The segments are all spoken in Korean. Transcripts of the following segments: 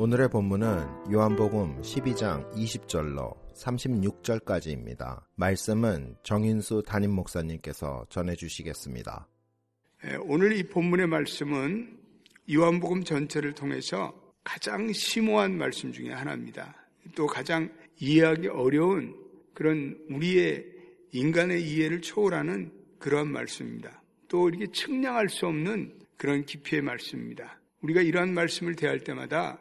오늘의 본문은 요한복음 12장 20절로 36절까지입니다. 말씀은 정인수 담임 목사님께서 전해 주시겠습니다. 예, 오늘 이 본문의 말씀은 요한복음 전체를 통해서 가장 심오한 말씀 중에 하나입니다. 또 가장 이해하기 어려운 그런 우리의 인간의 이해를 초월하는 그러한 말씀입니다. 또 이렇게 측량할 수 없는 그런 깊이의 말씀입니다. 우리가 이러한 말씀을 대할 때마다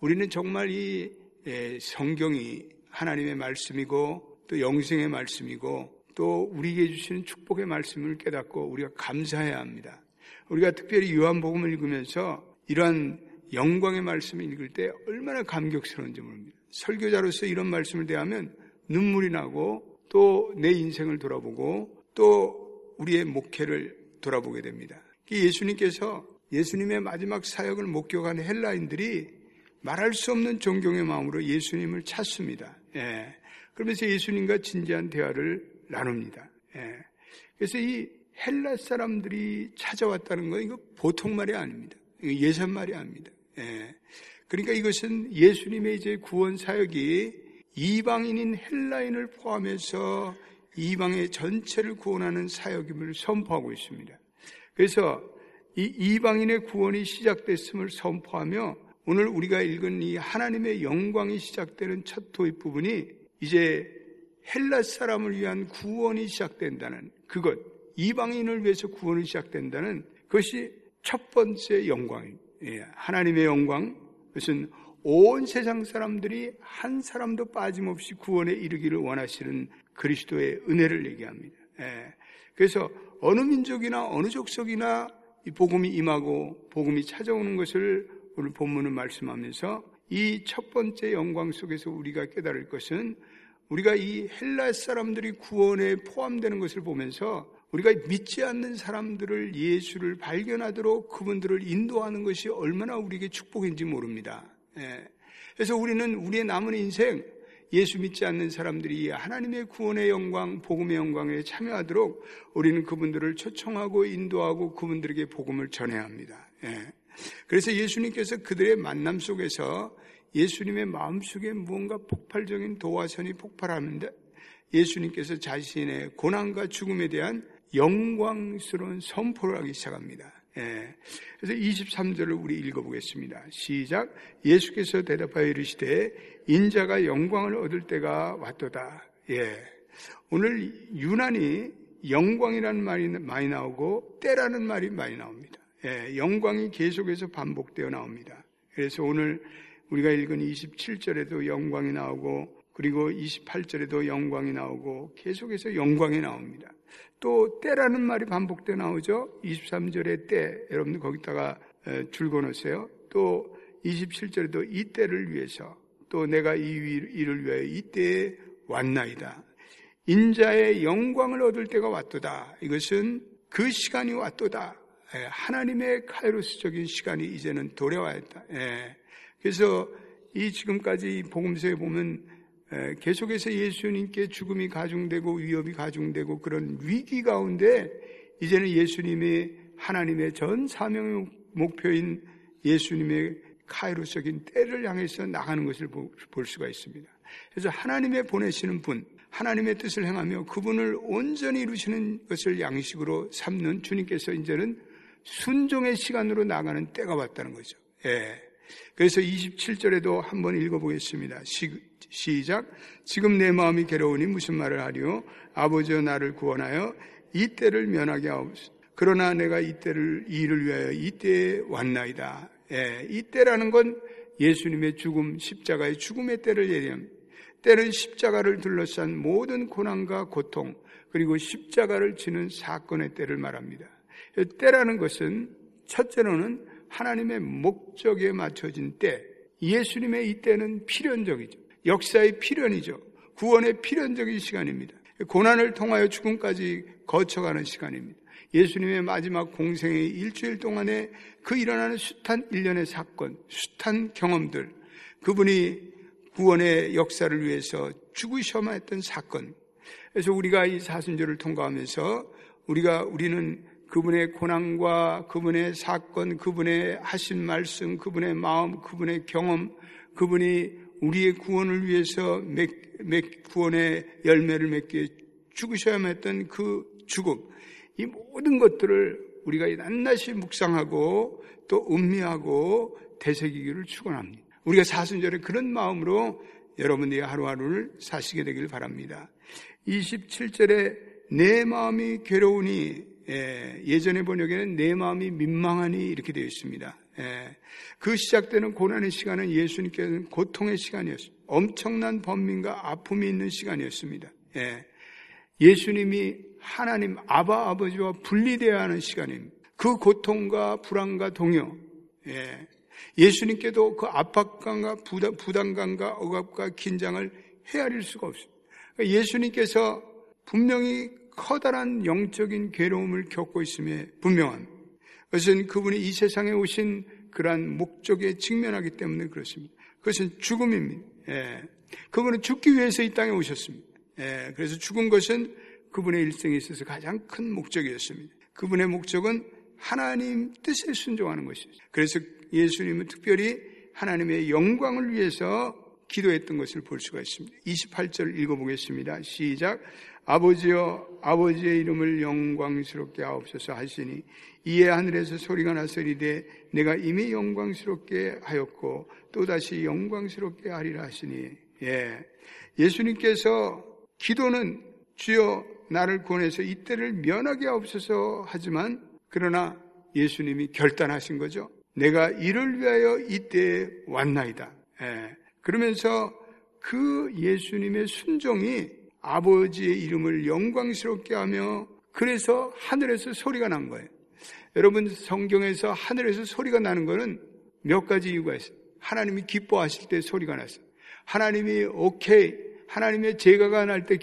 우리는 정말 이 예, 성경이 하나님의 말씀이고 또 영생의 말씀이고 또 우리에게 주시는 축복의 말씀을 깨닫고 우리가 감사해야 합니다. 우리가 특별히 요한복음을 읽으면서 이러한 영광의 말씀을 읽을 때 얼마나 감격스러운지 모릅니다. 설교자로서 이런 말씀을 대하면 눈물이 나고 또 내 인생을 돌아보고 또 우리의 목회를 돌아보게 됩니다. 예수님께서 예수님의 마지막 사역을 목격한 헬라인들이 말할 수 없는 존경의 마음으로 예수님을 찾습니다. 예. 그러면서 예수님과 진지한 대화를 나눕니다. 예. 그래서 이 헬라 사람들이 찾아왔다는 건 이거 보통 말이 아닙니다. 예산 말이 아닙니다. 예. 그러니까 이것은 예수님의 이제 구원 사역이 이방인인 헬라인을 포함해서 이방의 전체를 구원하는 사역임을 선포하고 있습니다. 그래서 이 이방인의 구원이 시작됐음을 선포하며 오늘 우리가 읽은 이 하나님의 영광이 시작되는 첫 도입 부분이 이제 헬라 사람을 위한 구원이 시작된다는 그것, 이방인을 위해서 구원이 시작된다는 그것이 첫 번째 영광입니다. 예, 하나님의 영광, 그것은 온 세상 사람들이 한 사람도 빠짐없이 구원에 이르기를 원하시는 그리스도의 은혜를 얘기합니다. 예, 그래서 어느 민족이나 어느 족속이나 이 복음이 임하고 복음이 찾아오는 것을 오늘 본문은 말씀하면서 이 첫 번째 영광 속에서 우리가 깨달을 것은 우리가 이 헬라 사람들이 구원에 포함되는 것을 보면서 우리가 믿지 않는 사람들을 예수를 발견하도록 그분들을 인도하는 것이 얼마나 우리에게 축복인지 모릅니다. 예. 그래서 우리는 우리의 남은 인생 예수 믿지 않는 사람들이 하나님의 구원의 영광, 복음의 영광에 참여하도록 우리는 그분들을 초청하고 인도하고 그분들에게 복음을 전해야 합니다. 예. 그래서 예수님께서 그들의 만남 속에서 예수님의 마음속에 무언가 폭발적인 도화선이 폭발하는데 예수님께서 자신의 고난과 죽음에 대한 영광스러운 선포를 하기 시작합니다. 예. 그래서 23절을 우리 읽어보겠습니다. 시작. 예수께서 대답하여 이르시되 인자가 영광을 얻을 때가 왔도다. 예. 오늘 유난히 영광이라는 말이 많이 나오고 때라는 말이 많이 나옵니다. 예, 영광이 계속해서 반복되어 나옵니다. 그래서 오늘 우리가 읽은 27절에도 영광이 나오고 그리고 28절에도 영광이 나오고 계속해서 영광이 나옵니다. 또 때라는 말이 반복되어 나오죠. 23절에 때 여러분들 거기다가 줄거 놓으세요. 또 27절에도 이 때를 위해서 또 내가 이 일을 위하여 이 때에 왔나이다. 인자의 영광을 얻을 때가 왔도다. 이것은 그 시간이 왔도다. 예, 하나님의 카이로스적인 시간이 이제는 도래와야 했다. 예. 그래서 이 지금까지 복음서에 보면 예, 계속해서 예수님께 죽음이 가중되고 위협이 가중되고 그런 위기 가운데 이제는 예수님이 하나님의 전 사명의 목표인 예수님의 카이로스적인 때를 향해서 나가는 것을 볼 수가 있습니다. 그래서 하나님의 보내시는 분, 하나님의 뜻을 행하며 그분을 온전히 이루시는 것을 양식으로 삼는 주님께서 이제는 순종의 시간으로 나가는 때가 왔다는 거죠. 예. 그래서 27절에도 한번 읽어보겠습니다. 시, 시작. 지금 내 마음이 괴로우니 무슨 말을 하리요? 아버지여 나를 구원하여 이 때를 면하게 하옵소서. 그러나 내가 이 때를 이를 위하여 이 때에 왔나이다. 예, 이 때라는 건 예수님의 죽음, 십자가의 죽음의 때를 예리합니다. 때는 십자가를 둘러싼 모든 고난과 고통, 그리고 십자가를 지는 사건의 때를 말합니다. 때라는 것은 첫째로는 하나님의 목적에 맞춰진 때, 예수님의 이 때는 필연적이죠. 역사의 필연이죠. 구원의 필연적인 시간입니다. 고난을 통하여 죽음까지 거쳐가는 시간입니다. 예수님의 마지막 공생의 일주일 동안에 그 일어나는 숱한 일련의 사건, 숱한 경험들, 그분이 구원의 역사를 위해서 죽으셔만 했던 사건. 그래서 우리가 이 사순절을 통과하면서 우리가 우리는 그분의 고난과 그분의 사건, 그분의 하신 말씀, 그분의 마음, 그분의 경험, 그분이 우리의 구원을 위해서 맺, 맺, 구원의 열매를 맺게 죽으셔야만 했던 그 죽음, 이 모든 것들을 우리가 낱낱이 묵상하고 또 음미하고 되새기기를 축원합니다. 우리가 사순절에 그런 마음으로 여러분들이 하루하루를 사시게 되길 바랍니다. 27절에 내 마음이 괴로우니 예, 예전의 번역에는 내 마음이 민망하니 이렇게 되어 있습니다. 예, 그 시작되는 고난의 시간은 예수님께서는 고통의 시간이었습니다. 엄청난 번민과 아픔이 있는 시간이었습니다. 예, 예수님이 하나님 아바 아버지와 분리되어야 하는 시간입니다. 그 고통과 불안과 동요, 예, 예수님께도 그 압박감과 부담 감과 억압과 긴장을 헤아릴 수가 없습니다. 그러니까 예수님께서 분명히 커다란 영적인 괴로움을 겪고 있음에 분명한 그것은 그분이 이 세상에 오신 그러한 목적에 직면하기 때문에 그렇습니다. 그것은 죽음입니다. 예. 그분은 죽기 위해서 이 땅에 오셨습니다. 예. 그래서 죽은 것은 그분의 일생에 있어서 가장 큰 목적이었습니다. 그분의 목적은 하나님 뜻에 순종하는 것이죠. 그래서 예수님은 특별히 하나님의 영광을 위해서 기도했던 것을 볼 수가 있습니다. 28절 읽어보겠습니다. 시작. 아버지여 아버지의 이름을 영광스럽게 하옵소서 하시니 이에 하늘에서 소리가 나서리되 내가 이미 영광스럽게 하였고 또다시 영광스럽게 하리라 하시니 예. 예수님께서 기도는 주여 나를 구원해서 이때를 면하게 하옵소서 하지만 그러나 예수님이 결단하신 거죠. 내가 이를 위하여 이때에 왔나이다. 예. 그러면서 그 예수님의 순종이 아버지의 이름을 영광스럽게 하며 그래서 하늘에서 소리가 난 거예요. 여러분 성경에서 하늘에서 소리가 나는 것은 몇 가지 이유가 있어요. 하나님이 기뻐하실 때 소리가 났어요. 하나님이 오케이, 하나님의 제가가 날 때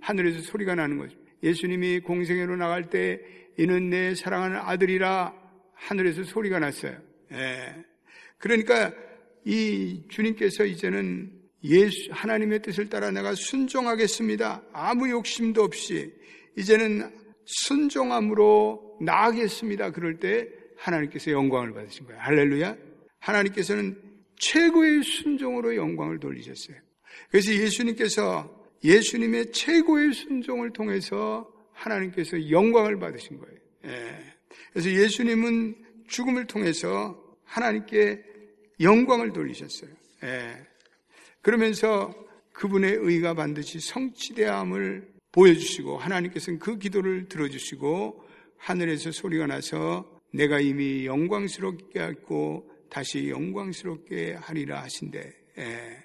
하늘에서 소리가 나는 거죠. 예수님이 공생애로 나갈 때 이는 내 사랑하는 아들이라 하늘에서 소리가 났어요. 예. 그러니까 이 주님께서 이제는 예수, 하나님의 뜻을 따라 내가 순종하겠습니다. 아무 욕심도 없이 이제는 순종함으로 나아가겠습니다. 그럴 때 하나님께서 영광을 받으신 거예요. 할렐루야. 하나님께서는 최고의 순종으로 영광을 돌리셨어요. 그래서 예수님께서 예수님의 최고의 순종을 통해서 하나님께서 영광을 받으신 거예요. 예. 그래서 예수님은 죽음을 통해서 하나님께 영광을 돌리셨어요. 예. 그러면서 그분의 의가 반드시 성취되함을 보여주시고 하나님께서는 그 기도를 들어주시고 하늘에서 소리가 나서 내가 이미 영광스럽게 했고 다시 영광스럽게 하리라 하신대. 예.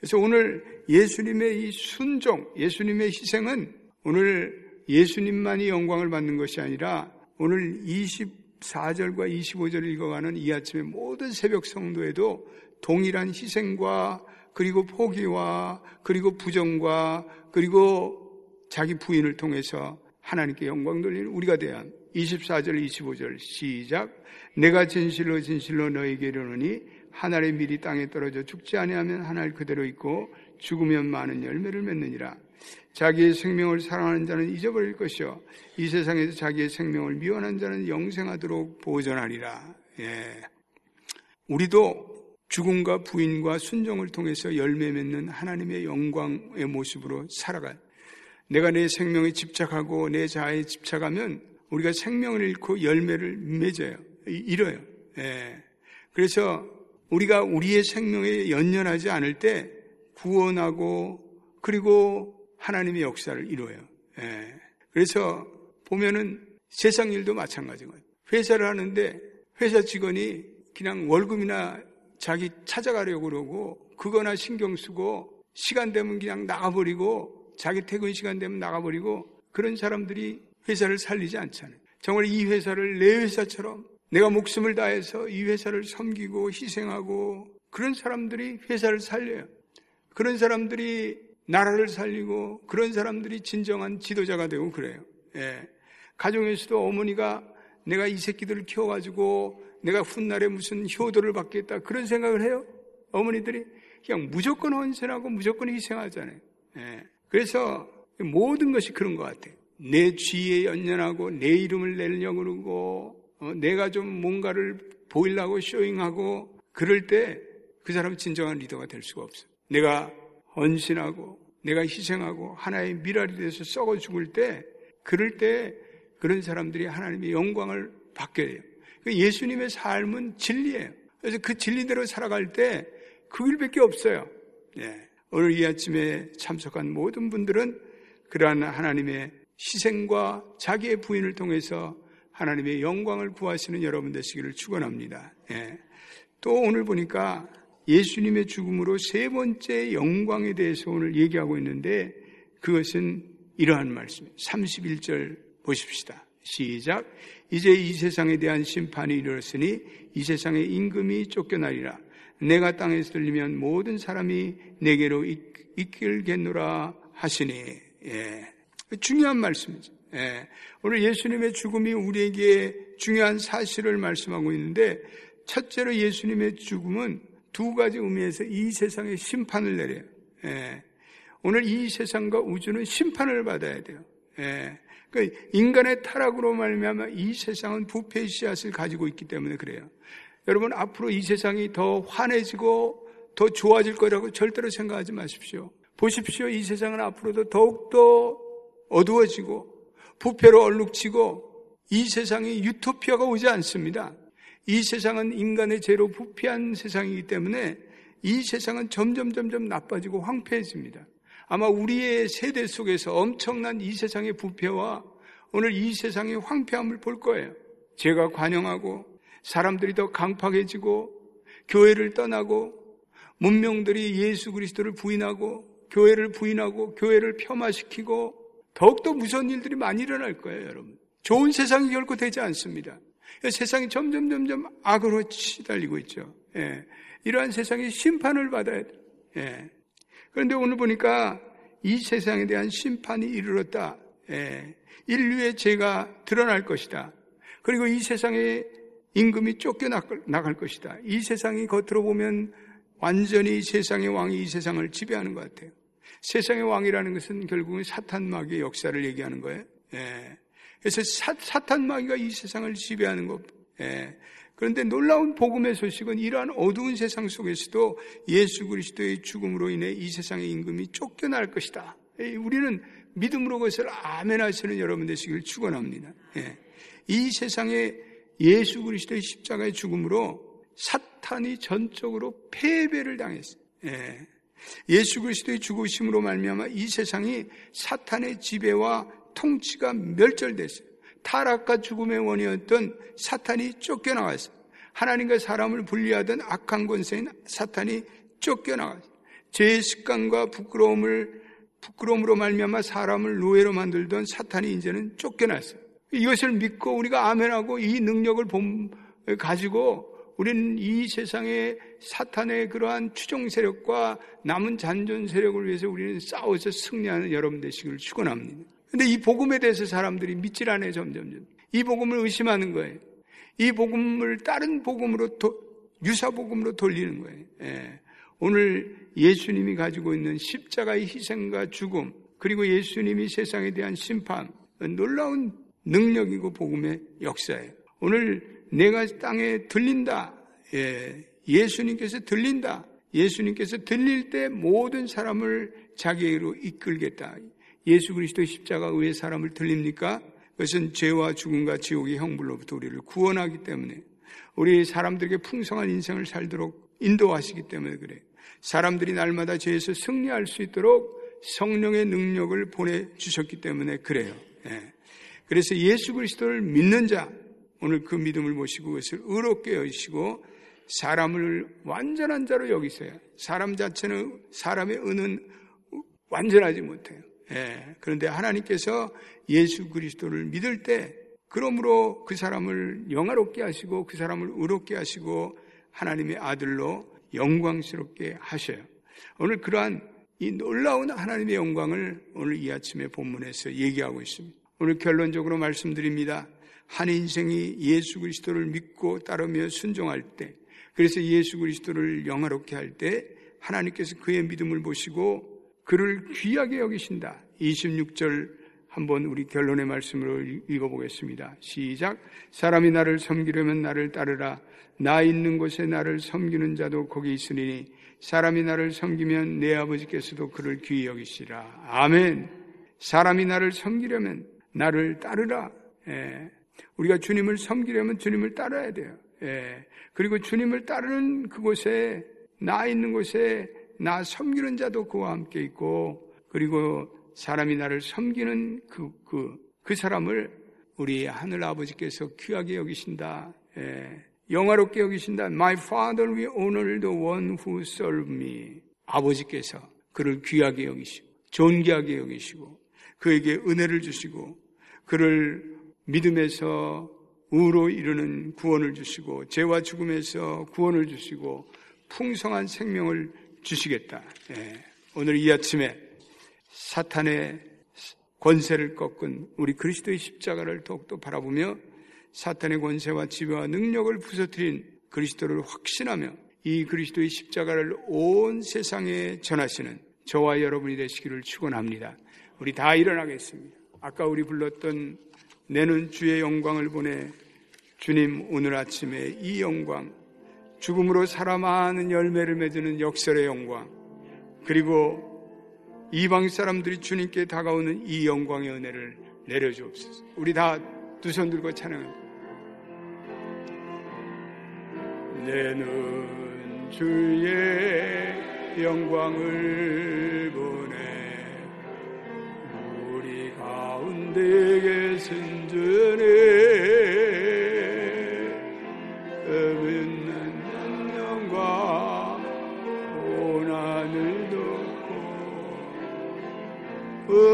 그래서 오늘 예수님의 이 순종, 예수님의 희생은 오늘 예수님만이 영광을 받는 것이 아니라 오늘 24절과 25절을 읽어가는 이 아침의 모든 새벽 성도에도 동일한 희생과 그리고 포기와 그리고 부정과 그리고 자기 부인을 통해서 하나님께 영광 돌리는 우리가 대한 24절 25절 시작 내가 진실로 진실로 너에게 이르노니 하늘의 밀이 땅에 떨어져 죽지 아니하면 하늘 그대로 있고 죽으면 많은 열매를 맺느니라 자기의 생명을 사랑하는 자는 잊어버릴 것이요 이 세상에서 자기의 생명을 미워하는 자는 영생하도록 보존하리라. 예. 우리도 죽음과 부인과 순종을 통해서 열매 맺는 하나님의 영광의 모습으로 살아가요. 내가 내 생명에 집착하고 내 자아에 집착하면 우리가 생명을 잃고 열매를 맺어요. 잃어요. 예. 그래서 우리가 우리의 생명에 연연하지 않을 때 구원하고 그리고 하나님의 역사를 이루어요. 예. 그래서 보면은 세상 일도 마찬가지거든요. 회사를 하는데 회사 직원이 그냥 월급이나 자기 찾아가려고 그러고 그거나 신경 쓰고 시간 되면 그냥 나가버리고 자기 퇴근 시간 되면 나가버리고 그런 사람들이 회사를 살리지 않잖아요. 정말 이 회사를 내 회사처럼 내가 목숨을 다해서 이 회사를 섬기고 희생하고 그런 사람들이 회사를 살려요. 그런 사람들이 나라를 살리고 그런 사람들이 진정한 지도자가 되고 그래요. 예. 가정에서도 어머니가 내가 이 새끼들을 키워가지고 내가 훗날에 무슨 효도를 받겠다 그런 생각을 해요. 어머니들이 그냥 무조건 헌신하고 무조건 희생하잖아요. 예. 그래서 모든 것이 그런 것 같아요. 내 쥐에 연연하고 내 이름을 내려고 그러고 어, 내가 좀 뭔가를 보이려고 쇼잉하고 그럴 때 그 사람은 진정한 리더가 될 수가 없어요. 내가 헌신하고 내가 희생하고 하나의 미랄이 돼서 썩어 죽을 때 그럴 때 그런 사람들이 하나님의 영광을 받게 돼요. 그 예수님의 삶은 진리예요. 그래서 그 진리대로 살아갈 때 그 길밖에 없어요. 예. 오늘 이 아침에 참석한 모든 분들은 그러한 하나님의 희생과 자기의 부인을 통해서 하나님의 영광을 구하시는 여러분 되시기를 축원합니다. 예. 또 오늘 보니까 예수님의 죽음으로 세 번째 영광에 대해서 오늘 얘기하고 있는데 그것은 이러한 말씀. 31절 보십시다. 시작. 이제 이 세상에 대한 심판이 이르렀으니 이 세상의 임금이 쫓겨나리라. 내가 땅에서 들리면 모든 사람이 내게로 이끌겠노라 하시니. 예. 중요한 말씀이죠. 예. 오늘 예수님의 죽음이 우리에게 중요한 사실을 말씀하고 있는데 첫째로 예수님의 죽음은 두 가지 의미에서 이 세상에 심판을 내려요. 예. 오늘 이 세상과 우주는 심판을 받아야 돼요. 예. 그 인간의 타락으로 말미암아 이 세상은 부패의 씨앗을 가지고 있기 때문에 그래요. 여러분 앞으로 이 세상이 더 환해지고 더 좋아질 거라고 절대로 생각하지 마십시오. 보십시오. 이 세상은 앞으로도 더욱더 어두워지고 부패로 얼룩지고 이 세상이 유토피아가 오지 않습니다. 이 세상은 인간의 죄로 부패한 세상이기 때문에 이 세상은 점점 점점 나빠지고 황폐해집니다. 아마 우리의 세대 속에서 엄청난 이 세상의 부패와 오늘 이 세상의 황폐함을 볼 거예요. 죄가 관영하고 사람들이 더 강팍해지고 교회를 떠나고 문명들이 예수 그리스도를 부인하고 교회를 부인하고 교회를 폄하시키고 더욱더 무서운 일들이 많이 일어날 거예요, 여러분. 좋은 세상이 결코 되지 않습니다. 세상이 점점 점점 악으로 치달리고 있죠. 예. 이러한 세상이 심판을 받아야 돼. 예. 그런데 오늘 보니까 이 세상에 대한 심판이 이르렀다. 예. 인류의 죄가 드러날 것이다. 그리고 이 세상에 임금이 쫓겨나갈 것이다. 이 세상이 겉으로 보면 완전히 세상의 왕이 이 세상을 지배하는 것 같아요. 세상의 왕이라는 것은 결국은 사탄마귀의 역사를 얘기하는 거예요. 예. 그래서 사, 탄마귀가이 세상을 지배하는 것. 예. 그런데 놀라운 복음의 소식은 이러한 어두운 세상 속에서도 예수 그리스도의 죽음으로 인해 이 세상의 임금이 쫓겨날 것이다. 예. 우리는 믿음으로 그것을 아멘 하시는 여러분 되시길 축원합니다. 예. 이 세상에 예수 그리스도의 십자가의 죽음으로 사탄이 전적으로 패배를 당했어요. 예. 예수 그리스도의 죽으심으로 말미암아 이 세상이 사탄의 지배와 통치가 멸절됐어요. 타락과 죽음의 원이었던 사탄이 쫓겨나갔어요. 하나님과 사람을 분리하던 악한 권세인 사탄이 쫓겨나갔어요. 죄의 습관과 부끄러움을 부끄러움으로 말미암아 사람을 노예로 만들던 사탄이 이제는 쫓겨났어요. 이것을 믿고 우리가 아멘하고 이 능력을 가지고 우리는 이 세상의 사탄의 그러한 추종 세력과 남은 잔존 세력을 위해서 우리는 싸워서 승리하는 여러분 되시기를 축원합니다. 근데 이 복음에 대해서 사람들이 믿질 않아요, 점점점. 이 복음을 의심하는 거예요. 이 복음을 다른 복음으로 도, 유사 복음으로 돌리는 거예요. 예. 오늘 예수님이 가지고 있는 십자가의 희생과 죽음, 그리고 예수님이 세상에 대한 심판, 놀라운 능력이고 복음의 역사예요. 오늘 내가 땅에 들린다. 예, 예수님께서 들린다. 예수님께서 들릴 때 모든 사람을 자기에게로 이끌겠다. 예수 그리스도의 십자가 왜 사람을 들립니까? 그것은 죄와 죽음과 지옥의 형벌로부터 우리를 구원하기 때문에 우리 사람들에게 풍성한 인생을 살도록 인도하시기 때문에 그래. 사람들이 날마다 죄에서 승리할 수 있도록 성령의 능력을 보내 주셨기 때문에 그래요. 예. 그래서 예수 그리스도를 믿는 자, 오늘 그 믿음을 모시고 그것을 의롭게 여시고 사람을 완전한 자로 여기세요. 사람 자체는 사람의 은은 완전하지 못해요. 예, 그런데 하나님께서 예수 그리스도를 믿을 때 그러므로 그 사람을 영화롭게 하시고 그 사람을 의롭게 하시고 하나님의 아들로 영광스럽게 하셔요. 오늘 그러한 이 놀라운 하나님의 영광을 오늘 이 아침에 본문에서 얘기하고 있습니다. 오늘 결론적으로 말씀드립니다. 한 인생이 예수 그리스도를 믿고 따르며 순종할 때, 그래서 예수 그리스도를 영화롭게 할 때 하나님께서 그의 믿음을 보시고 그를 귀하게 여기신다. 26절 한번 우리 결론의 말씀으로 읽어보겠습니다. 시작. 사람이 나를 섬기려면 나를 따르라. 나 있는 곳에 나를 섬기는 자도 거기 있으니 사람이 나를 섬기면 내 아버지께서도 그를 귀히 여기시라. 아멘. 사람이 나를 섬기려면 나를 따르라. 예. 우리가 주님을 섬기려면 주님을 따라야 돼요. 예. 그리고 주님을 따르는 그곳에 나 있는 곳에 나 섬기는 자도 그와 함께 있고 그리고 사람이 나를 섬기는 그, 그, 그 사람을 우리 하늘 아버지께서 귀하게 여기신다. 예. 영화롭게 여기신다. My father will honor the one who serve me. 아버지께서 그를 귀하게 여기시고, 존귀하게 여기시고, 그에게 은혜를 주시고, 그를 믿음에서 우로 이르는 구원을 주시고, 죄와 죽음에서 구원을 주시고, 풍성한 생명을 주시겠다. 예. 오늘 이 아침에 사탄의 권세를 꺾은 우리 그리스도의 십자가를 더욱더 바라보며 사탄의 권세와 지배와 능력을 부서뜨린 그리스도를 확신하며 이 그리스도의 십자가를 온 세상에 전하시는 저와 여러분이 되시기를 축원합니다. 우리 다 일어나겠습니다. 아까 우리 불렀던 내는 주의 영광을 보내 주님 오늘 아침에 이 영광 죽음으로 살아 많은 열매를 맺는 역설의 영광 그리고 이방 사람들이 주님께 다가오는 이 영광의 은혜를 내려주옵소서. 우리 다 두 손 들고 찬양합니다. 내는 주의 영광을 보내 우리 가운데 계신 주님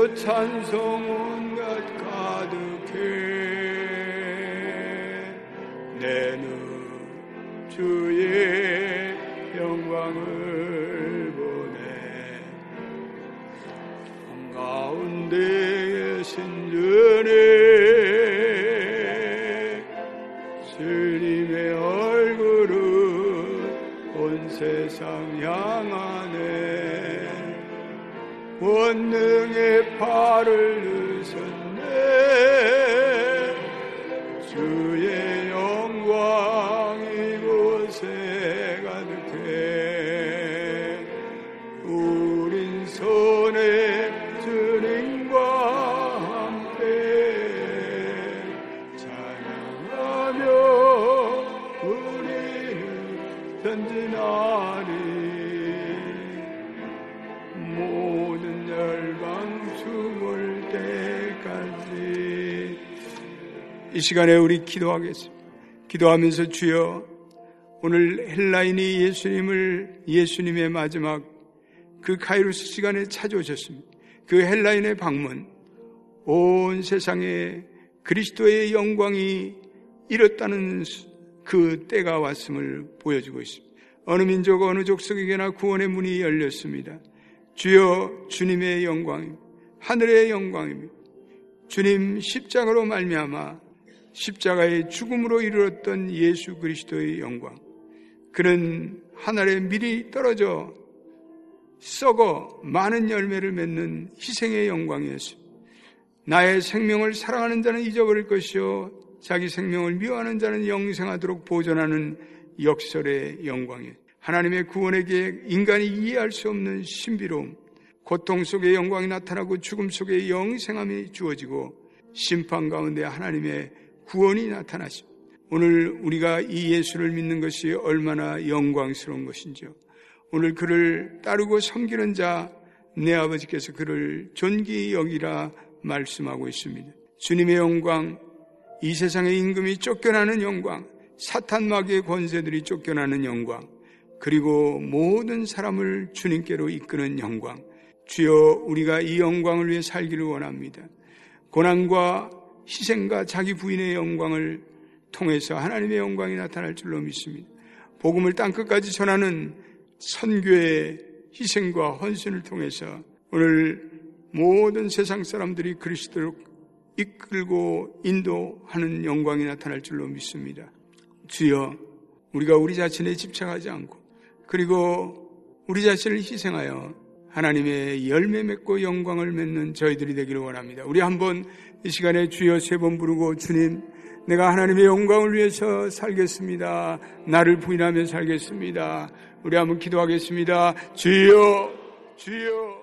그 찬송 온갖 가득해. 내는 주의 영광을 시간에 우리 기도하겠습니다. 기도하면서 주여 오늘 헬라인이 예수님을 예수님의 마지막 그 카이로스 시간에 찾아오셨습니다. 그 헬라인의 방문 온 세상에 그리스도의 영광이 이뤘다는 그 때가 왔음을 보여주고 있습니다. 어느 민족 어느 족속에게나 구원의 문이 열렸습니다. 주여 주님의 영광입니다. 하늘의 영광입니다. 주님 십자가로 말미암아 십자가의 죽음으로 이르렀던 예수 그리스도의 영광. 그는 하늘에 미리 떨어져 썩어 많은 열매를 맺는 희생의 영광이었습니다. 나의 생명을 사랑하는 자는 잊어버릴 것이요 자기 생명을 미워하는 자는 영생하도록 보존하는 역설의 영광이에요. 하나님의 구원의 계획, 인간이 이해할 수 없는 신비로움, 고통 속에 영광이 나타나고 죽음 속에 영생함이 주어지고 심판 가운데 하나님의 구원이 나타나십니다. 오늘 우리가 이 예수를 믿는 것이 얼마나 영광스러운 것인지요. 오늘 그를 따르고 섬기는 자, 내 아버지께서 그를 존귀 여기라 말씀하고 있습니다. 주님의 영광, 이 세상의 임금이 쫓겨나는 영광, 사탄 마귀의 권세들이 쫓겨나는 영광, 그리고 모든 사람을 주님께로 이끄는 영광. 주여 우리가 이 영광을 위해 살기를 원합니다. 고난과 희생과 자기 부인의 영광을 통해서 하나님의 영광이 나타날 줄로 믿습니다. 복음을 땅끝까지 전하는 선교의 희생과 헌신을 통해서 오늘 모든 세상 사람들이 그리스도로 이끌고 인도하는 영광이 나타날 줄로 믿습니다. 주여, 우리가 우리 자신에 집착하지 않고 그리고 우리 자신을 희생하여 하나님의 열매 맺고 영광을 맺는 저희들이 되기를 원합니다. 우리 한번 이 시간에 주여 세 번 부르고 주님, 내가 하나님의 영광을 위해서 살겠습니다. 나를 부인하며 살겠습니다. 우리 한번 기도하겠습니다. 주여, 주여.